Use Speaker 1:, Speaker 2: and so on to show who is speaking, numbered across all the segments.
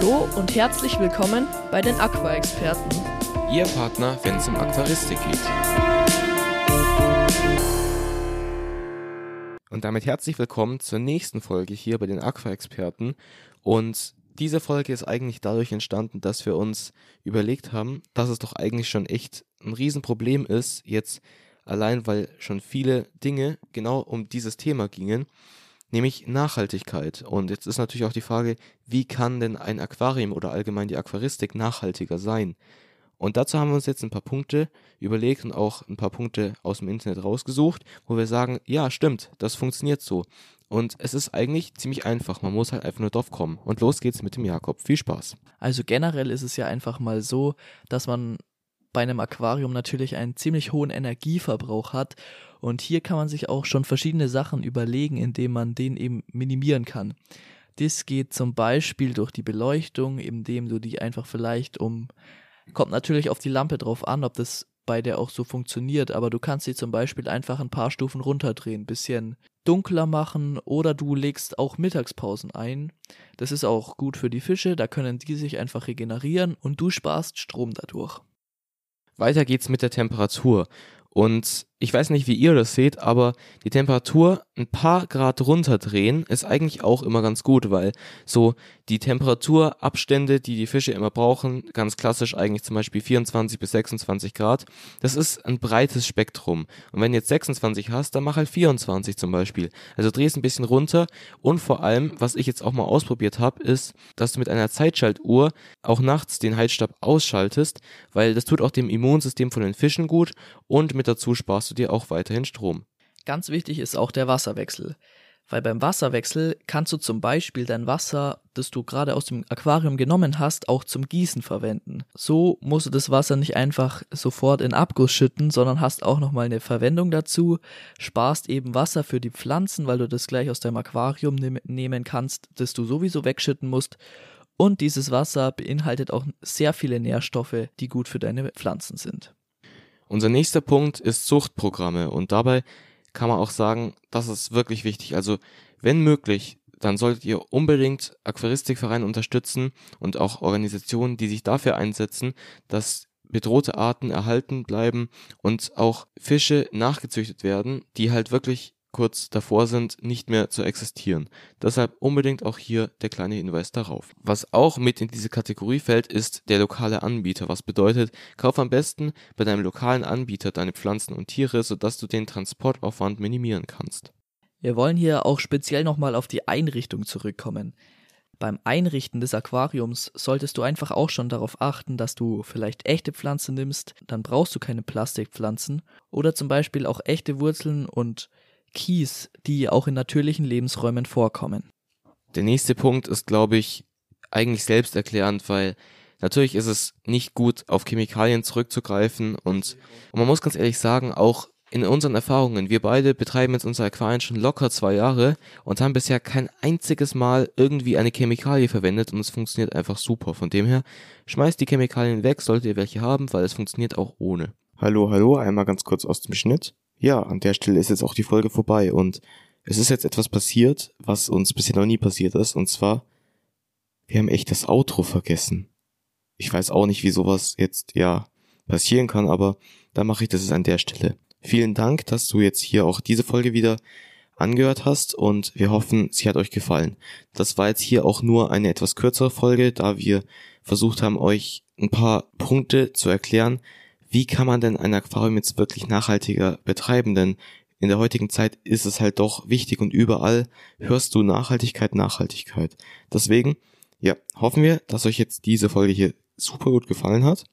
Speaker 1: Hallo und herzlich willkommen bei den Aqua-Experten.
Speaker 2: Ihr Partner, wenn es um Aquaristik geht. Und damit herzlich willkommen zur nächsten Folge hier bei den Aqua-Experten. Und diese Folge ist eigentlich dadurch entstanden, dass wir uns überlegt haben, dass es doch eigentlich schon echt ein Riesenproblem ist, jetzt allein weil schon viele Dinge genau um dieses Thema gingen, nämlich Nachhaltigkeit. Und jetzt ist natürlich auch die Frage, wie kann denn ein Aquarium oder allgemein die Aquaristik nachhaltiger sein? Und dazu haben wir uns jetzt ein paar Punkte überlegt und auch ein paar Punkte aus dem Internet rausgesucht, wo wir sagen, ja, stimmt, das funktioniert so. Und es ist eigentlich ziemlich einfach, man muss halt einfach nur drauf kommen. Und los geht's mit dem Jakob. Viel Spaß.
Speaker 1: Also generell ist es ja einfach mal so, dass man bei einem Aquarium natürlich einen ziemlich hohen Energieverbrauch hat. Und hier kann man sich auch schon verschiedene Sachen überlegen, indem man den eben minimieren kann. Das geht zum Beispiel durch die Beleuchtung, indem du die einfach vielleicht um, kommt natürlich auf die Lampe drauf an, ob das bei der auch so funktioniert, aber du kannst sie zum Beispiel einfach ein paar Stufen runterdrehen, bisschen dunkler machen oder du legst auch Mittagspausen ein. Das ist auch gut für die Fische, da können die sich einfach regenerieren und du sparst Strom dadurch.
Speaker 2: Weiter geht's mit der Temperatur. Und ich weiß nicht, wie ihr das seht, aber die Temperatur ein paar Grad runterdrehen ist eigentlich auch immer ganz gut, weil so die Temperaturabstände, die die Fische immer brauchen, ganz klassisch eigentlich zum Beispiel 24 bis 26 Grad, das ist ein breites Spektrum. Und wenn du jetzt 26 hast, dann mach halt 24 zum Beispiel. Also dreh es ein bisschen runter und vor allem, was ich jetzt auch mal ausprobiert habe, ist, dass du mit einer Zeitschaltuhr auch nachts den Heizstab ausschaltest, weil das tut auch dem Immunsystem von den Fischen gut und mit dazu sparst du dir auch weiterhin Strom.
Speaker 1: Ganz wichtig ist auch der Wasserwechsel. Weil beim Wasserwechsel kannst du zum Beispiel dein Wasser, das du gerade aus dem Aquarium genommen hast, auch zum Gießen verwenden. So musst du das Wasser nicht einfach sofort in Abguss schütten, sondern hast auch nochmal eine Verwendung dazu, sparst eben Wasser für die Pflanzen, weil du das gleich aus deinem Aquarium ne nehmen kannst, das du sowieso wegschütten musst. Und dieses Wasser beinhaltet auch sehr viele Nährstoffe, die gut für deine Pflanzen sind.
Speaker 2: Unser nächster Punkt ist Zuchtprogramme und dabei kann man auch sagen, das ist wirklich wichtig. Also wenn möglich, dann solltet ihr unbedingt Aquaristikvereine unterstützen und auch Organisationen, die sich dafür einsetzen, dass bedrohte Arten erhalten bleiben und auch Fische nachgezüchtet werden, die halt wirklich kurz davor sind, nicht mehr zu existieren. Deshalb unbedingt auch hier der kleine Hinweis darauf. Was auch mit in diese Kategorie fällt, ist der lokale Anbieter. Was bedeutet, kauf am besten bei deinem lokalen Anbieter deine Pflanzen und Tiere, sodass du den Transportaufwand minimieren kannst.
Speaker 1: Wir wollen hier auch speziell nochmal auf die Einrichtung zurückkommen. Beim Einrichten des Aquariums solltest du einfach auch schon darauf achten, dass du vielleicht echte Pflanzen nimmst, dann brauchst du keine Plastikpflanzen oder zum Beispiel auch echte Wurzeln und Kies, die auch in natürlichen Lebensräumen vorkommen.
Speaker 2: Der nächste Punkt ist, glaube ich, eigentlich selbsterklärend, weil natürlich ist es nicht gut, auf Chemikalien zurückzugreifen und, und man muss ganz ehrlich sagen, auch in unseren Erfahrungen, wir beide betreiben jetzt unser Aquarien schon locker zwei Jahre und haben bisher kein einziges Mal irgendwie eine Chemikalie verwendet und es funktioniert einfach super. Von dem her, schmeißt die Chemikalien weg, solltet ihr welche haben, weil es funktioniert auch ohne.
Speaker 3: Hallo, hallo, einmal ganz kurz aus dem Schnitt. Ja, an der Stelle ist jetzt auch die Folge vorbei und es ist jetzt etwas passiert, was uns bisher noch nie passiert ist, und zwar, wir haben echt das Outro vergessen. Ich weiß auch nicht, wie sowas jetzt, ja, passieren kann, aber da mache ich das jetzt an der Stelle. Vielen Dank, dass du jetzt hier auch diese Folge wieder angehört hast und wir hoffen, sie hat euch gefallen. Das war jetzt hier auch nur eine etwas kürzere Folge, da wir versucht haben, euch ein paar Punkte zu erklären, wie kann man denn ein Aquarium jetzt wirklich nachhaltiger betreiben? Denn in der heutigen Zeit ist es halt doch wichtig und überall hörst du Nachhaltigkeit, Nachhaltigkeit. Deswegen, ja, hoffen wir, dass euch jetzt diese Folge hier super gut gefallen hat.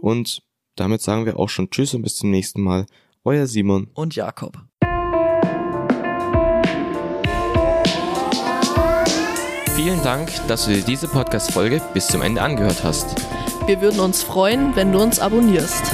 Speaker 3: Und damit sagen wir auch schon Tschüss und bis zum nächsten Mal. Euer Simon
Speaker 1: und Jakob.
Speaker 2: Vielen Dank, dass du dir diese Podcast-Folge bis zum Ende angehört hast.
Speaker 1: Wir würden uns freuen, wenn du uns abonnierst.